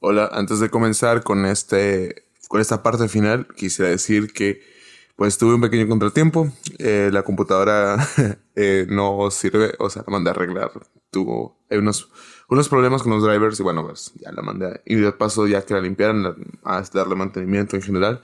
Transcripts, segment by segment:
Hola, antes de comenzar con, este, con esta parte final, quisiera decir que pues tuve un pequeño contratiempo. Eh, la computadora eh, no sirve, o sea, la mandé a arreglar. Tuvo unos, unos problemas con los drivers y bueno, pues ya la mandé. Y de paso, ya que la limpiaran, a darle mantenimiento en general.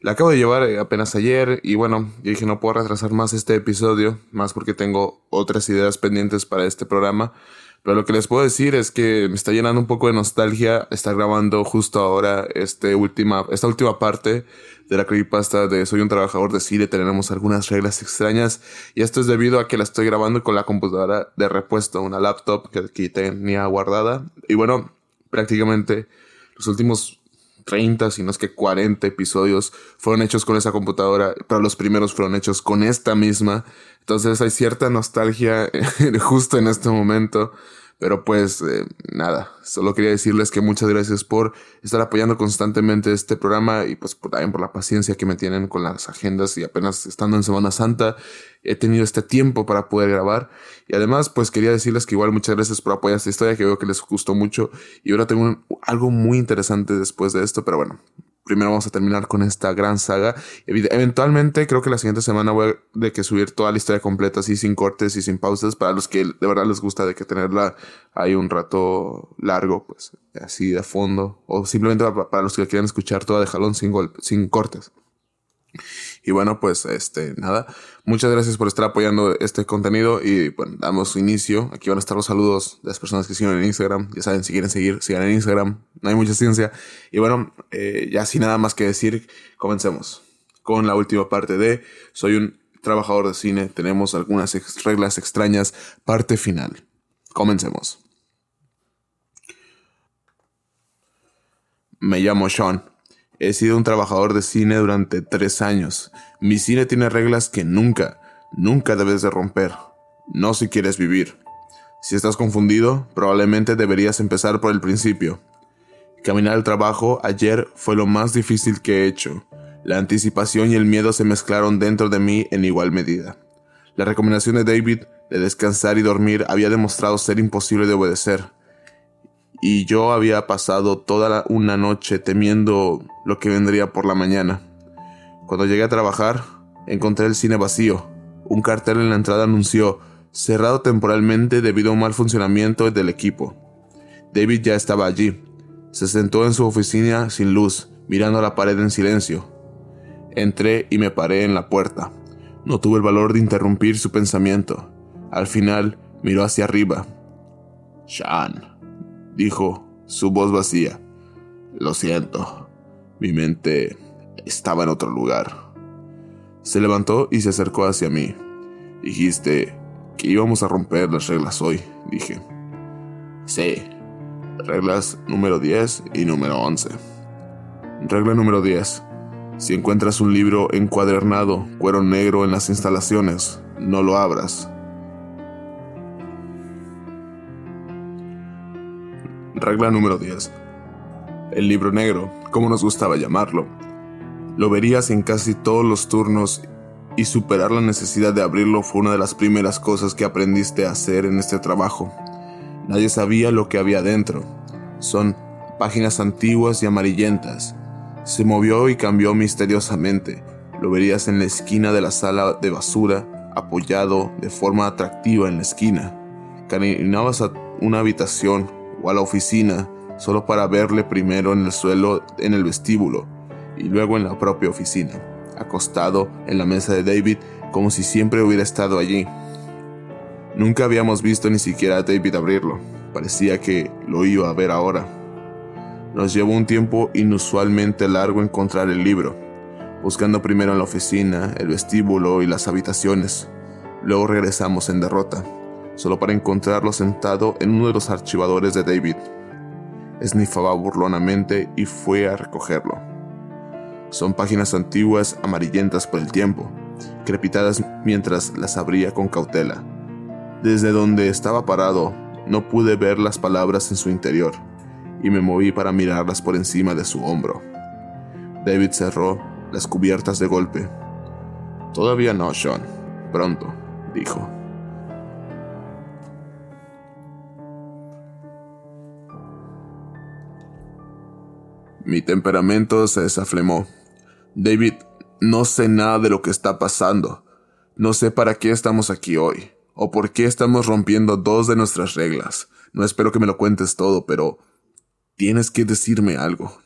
La acabo de llevar eh, apenas ayer y bueno, yo dije no puedo retrasar más este episodio, más porque tengo otras ideas pendientes para este programa. Pero lo que les puedo decir es que me está llenando un poco de nostalgia estar grabando justo ahora este última, esta última parte de la creepypasta de Soy un trabajador de cine, tenemos algunas reglas extrañas y esto es debido a que la estoy grabando con la computadora de repuesto, una laptop que aquí tenía guardada. Y bueno, prácticamente los últimos 30, si no es que 40 episodios fueron hechos con esa computadora, pero los primeros fueron hechos con esta misma. Entonces hay cierta nostalgia justo en este momento. Pero pues eh, nada, solo quería decirles que muchas gracias por estar apoyando constantemente este programa y pues también por la paciencia que me tienen con las agendas y apenas estando en Semana Santa he tenido este tiempo para poder grabar. Y además pues quería decirles que igual muchas gracias por apoyar esta historia que veo que les gustó mucho y ahora tengo algo muy interesante después de esto, pero bueno, primero vamos a terminar con esta gran saga. Eventualmente creo que la siguiente semana voy a de que subir toda la historia completa así sin cortes y sin pausas para los que de verdad les gusta de que tenerla ahí un rato largo, pues así de fondo o simplemente para, los que quieran escuchar toda de jalón sin, sin cortes. Y bueno, pues este, nada. Muchas gracias por estar apoyando este contenido y bueno, damos inicio. Aquí van a estar los saludos de las personas que siguen en Instagram. Ya saben, si quieren seguir, sigan en Instagram. No hay mucha ciencia. Y bueno, eh, ya sin nada más que decir, comencemos con la última parte de Soy un trabajador de cine. Tenemos algunas reglas extrañas. Parte final. Comencemos. Me llamo Sean. He sido un trabajador de cine durante tres años. Mi cine tiene reglas que nunca, nunca debes de romper. No si quieres vivir. Si estás confundido, probablemente deberías empezar por el principio. Caminar al trabajo ayer fue lo más difícil que he hecho. La anticipación y el miedo se mezclaron dentro de mí en igual medida. La recomendación de David de descansar y dormir había demostrado ser imposible de obedecer y yo había pasado toda una noche temiendo lo que vendría por la mañana. Cuando llegué a trabajar, encontré el cine vacío. Un cartel en la entrada anunció cerrado temporalmente debido a un mal funcionamiento del equipo. David ya estaba allí. Se sentó en su oficina sin luz, mirando la pared en silencio. Entré y me paré en la puerta. No tuve el valor de interrumpir su pensamiento. Al final miró hacia arriba. Sean dijo, su voz vacía. Lo siento, mi mente estaba en otro lugar. Se levantó y se acercó hacia mí. Dijiste que íbamos a romper las reglas hoy, dije. Sí, reglas número 10 y número 11. Regla número 10. Si encuentras un libro encuadernado, cuero negro en las instalaciones, no lo abras. Regla número 10. El libro negro, como nos gustaba llamarlo. Lo verías en casi todos los turnos y superar la necesidad de abrirlo fue una de las primeras cosas que aprendiste a hacer en este trabajo. Nadie sabía lo que había dentro. Son páginas antiguas y amarillentas. Se movió y cambió misteriosamente. Lo verías en la esquina de la sala de basura, apoyado de forma atractiva en la esquina. Caminabas a una habitación o a la oficina solo para verle primero en el suelo en el vestíbulo y luego en la propia oficina, acostado en la mesa de David como si siempre hubiera estado allí. Nunca habíamos visto ni siquiera a David abrirlo, parecía que lo iba a ver ahora. Nos llevó un tiempo inusualmente largo encontrar el libro, buscando primero en la oficina, el vestíbulo y las habitaciones. Luego regresamos en derrota solo para encontrarlo sentado en uno de los archivadores de David. Esnifaba burlonamente y fue a recogerlo. Son páginas antiguas amarillentas por el tiempo, crepitadas mientras las abría con cautela. Desde donde estaba parado, no pude ver las palabras en su interior, y me moví para mirarlas por encima de su hombro. David cerró las cubiertas de golpe. Todavía no, Sean. Pronto, dijo. Mi temperamento se desaflemó. David, no sé nada de lo que está pasando. No sé para qué estamos aquí hoy, o por qué estamos rompiendo dos de nuestras reglas. No espero que me lo cuentes todo, pero tienes que decirme algo.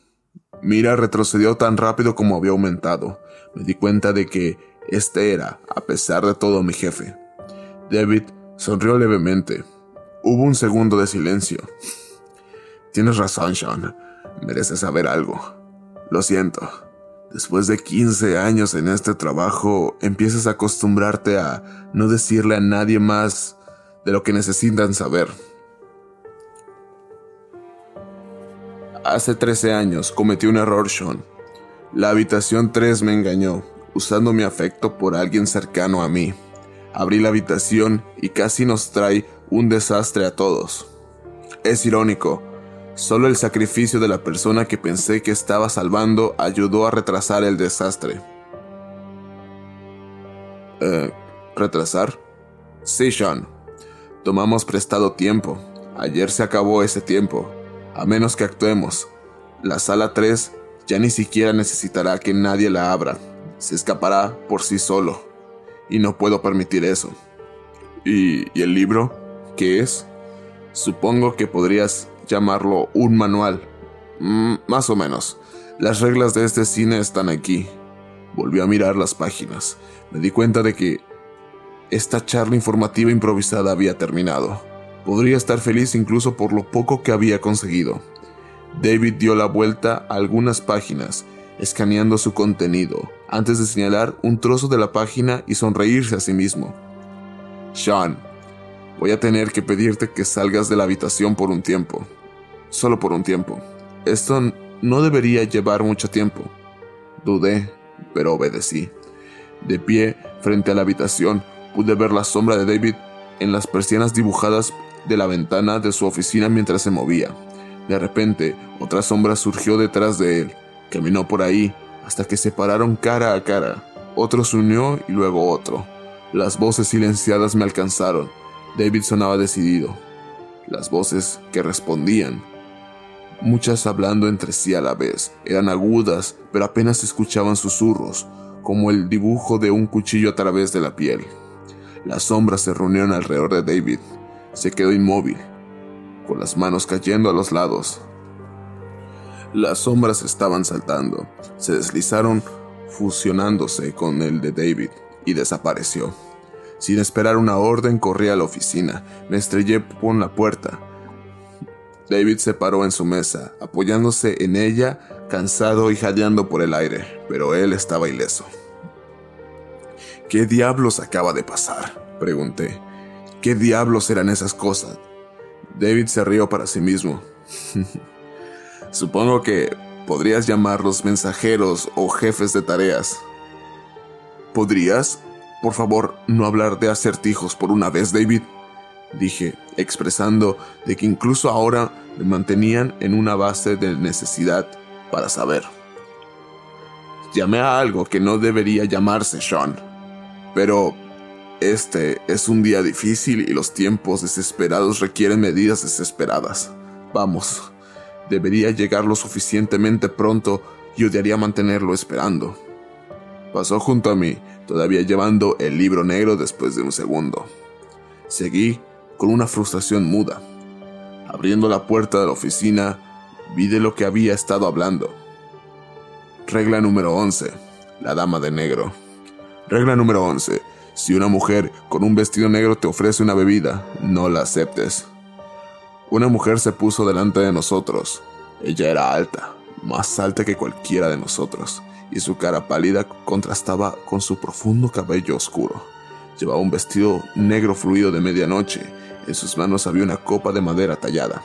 Mira retrocedió tan rápido como había aumentado. Me di cuenta de que este era, a pesar de todo, mi jefe. David sonrió levemente. Hubo un segundo de silencio. Tienes razón, Sean. Mereces saber algo. Lo siento. Después de 15 años en este trabajo, empiezas a acostumbrarte a no decirle a nadie más de lo que necesitan saber. Hace 13 años cometí un error, Sean. La habitación 3 me engañó, usando mi afecto por alguien cercano a mí. Abrí la habitación y casi nos trae un desastre a todos. Es irónico, solo el sacrificio de la persona que pensé que estaba salvando ayudó a retrasar el desastre. Eh, ¿Retrasar? Sí, Sean. Tomamos prestado tiempo. Ayer se acabó ese tiempo a menos que actuemos. La sala 3 ya ni siquiera necesitará que nadie la abra. Se escapará por sí solo. Y no puedo permitir eso. ¿Y, el libro? ¿Qué es? Supongo que podrías llamarlo un manual. Mm, más o menos. Las reglas de este cine están aquí. Volví a mirar las páginas. Me di cuenta de que esta charla informativa improvisada había terminado. Podría estar feliz incluso por lo poco que había conseguido. David dio la vuelta a algunas páginas, escaneando su contenido, antes de señalar un trozo de la página y sonreírse a sí mismo. Sean, voy a tener que pedirte que salgas de la habitación por un tiempo. Solo por un tiempo. Esto no debería llevar mucho tiempo. Dudé, pero obedecí. De pie, frente a la habitación, pude ver la sombra de David en las persianas dibujadas de la ventana de su oficina mientras se movía. De repente, otra sombra surgió detrás de él. Caminó por ahí hasta que se pararon cara a cara. Otro se unió y luego otro. Las voces silenciadas me alcanzaron. David sonaba decidido. Las voces que respondían. Muchas hablando entre sí a la vez. Eran agudas, pero apenas escuchaban susurros, como el dibujo de un cuchillo a través de la piel. Las sombras se reunieron alrededor de David, se quedó inmóvil, con las manos cayendo a los lados. Las sombras estaban saltando, se deslizaron fusionándose con el de David y desapareció. Sin esperar una orden, corrí a la oficina, me estrellé con la puerta. David se paró en su mesa, apoyándose en ella, cansado y jadeando por el aire, pero él estaba ileso. ¿Qué diablos acaba de pasar? pregunté. ¿Qué diablos eran esas cosas? David se rió para sí mismo. Supongo que podrías llamarlos mensajeros o jefes de tareas. ¿Podrías, por favor, no hablar de acertijos por una vez, David? Dije, expresando de que incluso ahora me mantenían en una base de necesidad para saber. Llamé a algo que no debería llamarse Sean, pero este es un día difícil y los tiempos desesperados requieren medidas desesperadas. Vamos, debería llegar lo suficientemente pronto y odiaría mantenerlo esperando. Pasó junto a mí, todavía llevando el libro negro después de un segundo. Seguí con una frustración muda. Abriendo la puerta de la oficina, vi de lo que había estado hablando. Regla número 11. La dama de negro. Regla número 11. Si una mujer con un vestido negro te ofrece una bebida, no la aceptes. Una mujer se puso delante de nosotros. Ella era alta, más alta que cualquiera de nosotros, y su cara pálida contrastaba con su profundo cabello oscuro. Llevaba un vestido negro fluido de medianoche, en sus manos había una copa de madera tallada.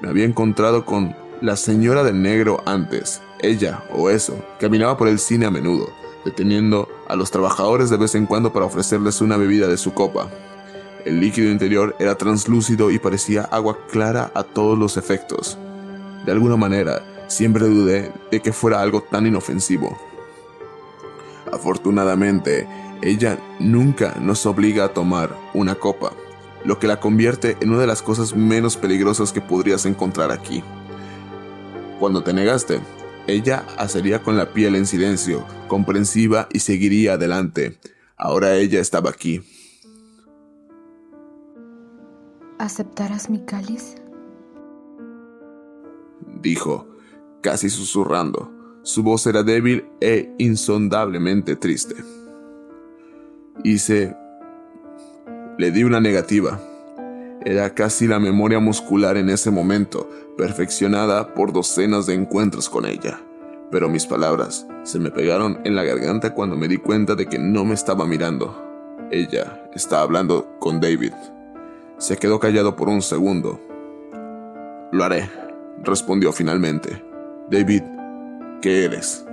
Me había encontrado con la señora de negro antes, ella o eso, caminaba por el cine a menudo, deteniendo a los trabajadores de vez en cuando para ofrecerles una bebida de su copa. El líquido interior era translúcido y parecía agua clara a todos los efectos. De alguna manera, siempre dudé de que fuera algo tan inofensivo. Afortunadamente, ella nunca nos obliga a tomar una copa, lo que la convierte en una de las cosas menos peligrosas que podrías encontrar aquí. cuando te negaste. Ella hacería con la piel en silencio, comprensiva y seguiría adelante. Ahora ella estaba aquí. ¿Aceptarás mi cáliz? Dijo, casi susurrando. Su voz era débil e insondablemente triste. Hice... Le di una negativa. Era casi la memoria muscular en ese momento, perfeccionada por docenas de encuentros con ella. Pero mis palabras se me pegaron en la garganta cuando me di cuenta de que no me estaba mirando. Ella estaba hablando con David. Se quedó callado por un segundo. Lo haré, respondió finalmente. David, ¿qué eres?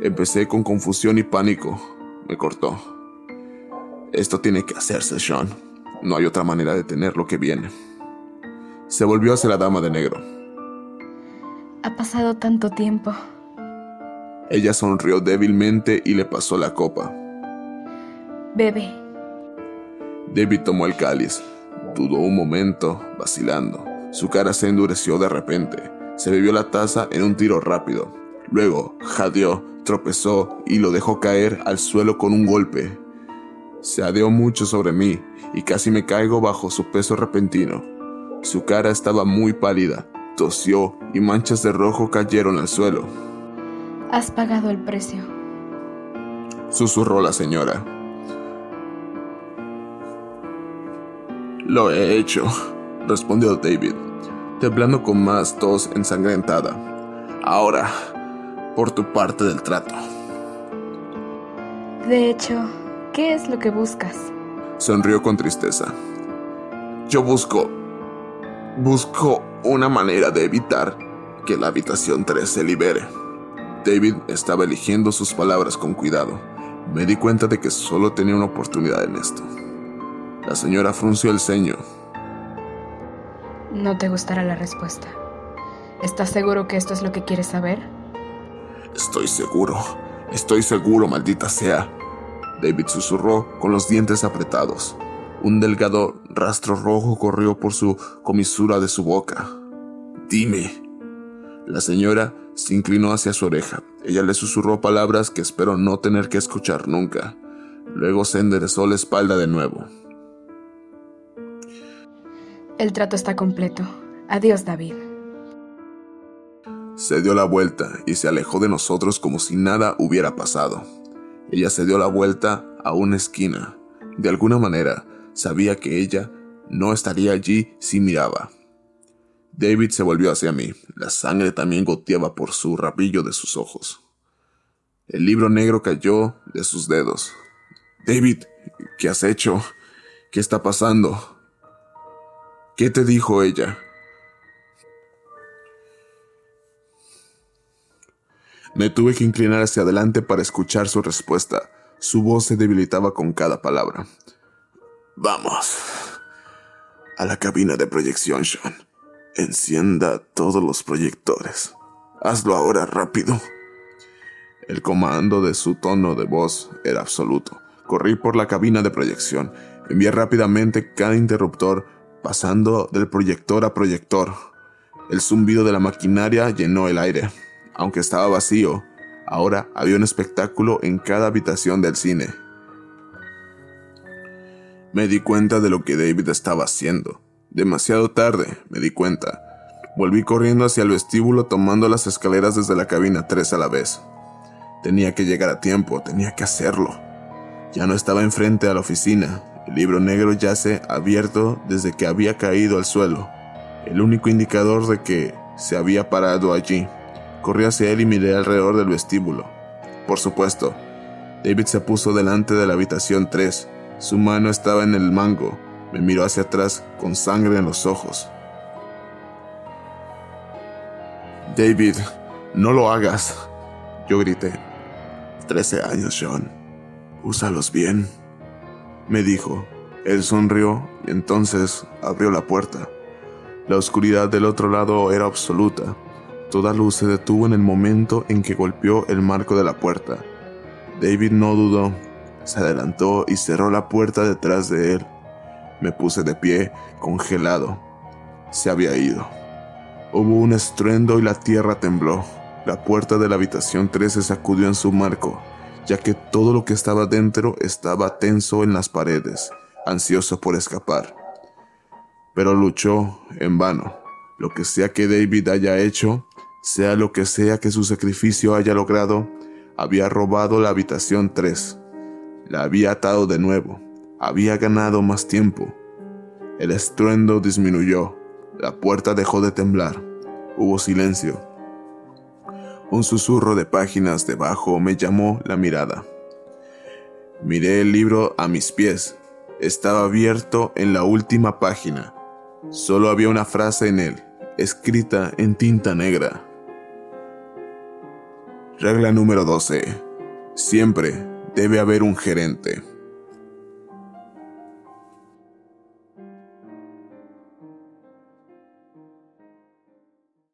Empecé con confusión y pánico. Me cortó. Esto tiene que hacerse, Sean. No hay otra manera de tener lo que viene. Se volvió hacia la dama de negro. Ha pasado tanto tiempo. Ella sonrió débilmente y le pasó la copa. Bebe. David tomó el cáliz. Dudó un momento, vacilando. Su cara se endureció de repente. Se bebió la taza en un tiro rápido. Luego, jadeó, tropezó y lo dejó caer al suelo con un golpe. Se adeó mucho sobre mí y casi me caigo bajo su peso repentino. Su cara estaba muy pálida, tosió y manchas de rojo cayeron al suelo. Has pagado el precio. Susurró la señora. Lo he hecho, respondió David, temblando con más tos ensangrentada. Ahora, por tu parte del trato. De hecho, ¿qué es lo que buscas? Sonrió con tristeza. Yo busco... Busco una manera de evitar que la habitación 3 se libere. David estaba eligiendo sus palabras con cuidado. Me di cuenta de que solo tenía una oportunidad en esto. La señora frunció el ceño. No te gustará la respuesta. ¿Estás seguro que esto es lo que quieres saber? Estoy seguro. Estoy seguro, maldita sea. David susurró con los dientes apretados. Un delgado rastro rojo corrió por su comisura de su boca. Dime. La señora se inclinó hacia su oreja. Ella le susurró palabras que espero no tener que escuchar nunca. Luego se enderezó la espalda de nuevo. El trato está completo. Adiós, David. Se dio la vuelta y se alejó de nosotros como si nada hubiera pasado. Ella se dio la vuelta a una esquina. De alguna manera, sabía que ella no estaría allí si miraba. David se volvió hacia mí. La sangre también goteaba por su rabillo de sus ojos. El libro negro cayó de sus dedos. David, ¿qué has hecho? ¿Qué está pasando? ¿Qué te dijo ella? Me tuve que inclinar hacia adelante para escuchar su respuesta. Su voz se debilitaba con cada palabra. Vamos. A la cabina de proyección, Sean. Encienda todos los proyectores. Hazlo ahora rápido. El comando de su tono de voz era absoluto. Corrí por la cabina de proyección. Envié rápidamente cada interruptor, pasando del proyector a proyector. El zumbido de la maquinaria llenó el aire. Aunque estaba vacío, ahora había un espectáculo en cada habitación del cine. Me di cuenta de lo que David estaba haciendo. Demasiado tarde, me di cuenta. Volví corriendo hacia el vestíbulo tomando las escaleras desde la cabina tres a la vez. Tenía que llegar a tiempo, tenía que hacerlo. Ya no estaba enfrente a la oficina. El libro negro yace abierto desde que había caído al suelo. El único indicador de que se había parado allí. Corrí hacia él y miré alrededor del vestíbulo. Por supuesto, David se puso delante de la habitación 3. Su mano estaba en el mango. Me miró hacia atrás con sangre en los ojos. David, no lo hagas. Yo grité. Trece años, John. Úsalos bien. Me dijo. Él sonrió y entonces abrió la puerta. La oscuridad del otro lado era absoluta. Toda luz se detuvo en el momento en que golpeó el marco de la puerta. David no dudó, se adelantó y cerró la puerta detrás de él. Me puse de pie, congelado. Se había ido. Hubo un estruendo y la tierra tembló. La puerta de la habitación 3 se sacudió en su marco, ya que todo lo que estaba dentro estaba tenso en las paredes, ansioso por escapar. Pero luchó en vano. Lo que sea que David haya hecho, sea lo que sea que su sacrificio haya logrado, había robado la habitación 3. La había atado de nuevo. Había ganado más tiempo. El estruendo disminuyó. La puerta dejó de temblar. Hubo silencio. Un susurro de páginas debajo me llamó la mirada. Miré el libro a mis pies. Estaba abierto en la última página. Solo había una frase en él, escrita en tinta negra. Regla número 12. Siempre debe haber un gerente.